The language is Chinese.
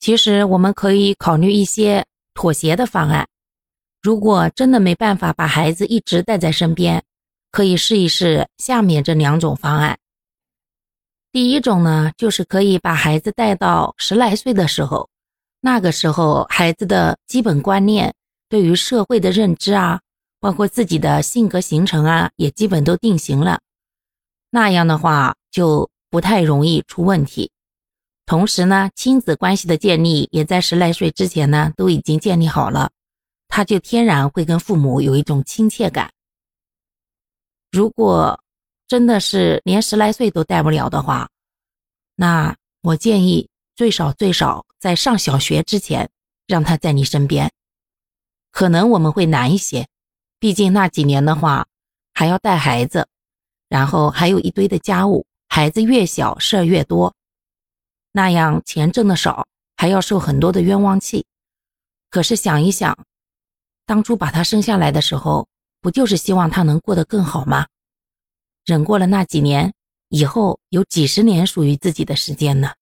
其实我们可以考虑一些妥协的方案。如果真的没办法把孩子一直带在身边，可以试一试下面这两种方案。第一种呢，就是可以把孩子带到十来岁的时候，那个时候孩子的基本观念、对于社会的认知啊，包括自己的性格形成啊，也基本都定型了。那样的话就不太容易出问题。同时呢，亲子关系的建立也在十来岁之前呢都已经建立好了，他就天然会跟父母有一种亲切感。如果真的是连十来岁都带不了的话，那我建议最少最少在上小学之前让他在你身边。可能我们会难一些，毕竟那几年的话还要带孩子，然后还有一堆的家务，孩子越小事儿越多，那样钱挣的少，还要受很多的冤枉气。可是想一想，当初把他生下来的时候。不就是希望他能过得更好吗？忍过了那几年，以后有几十年属于自己的时间呢。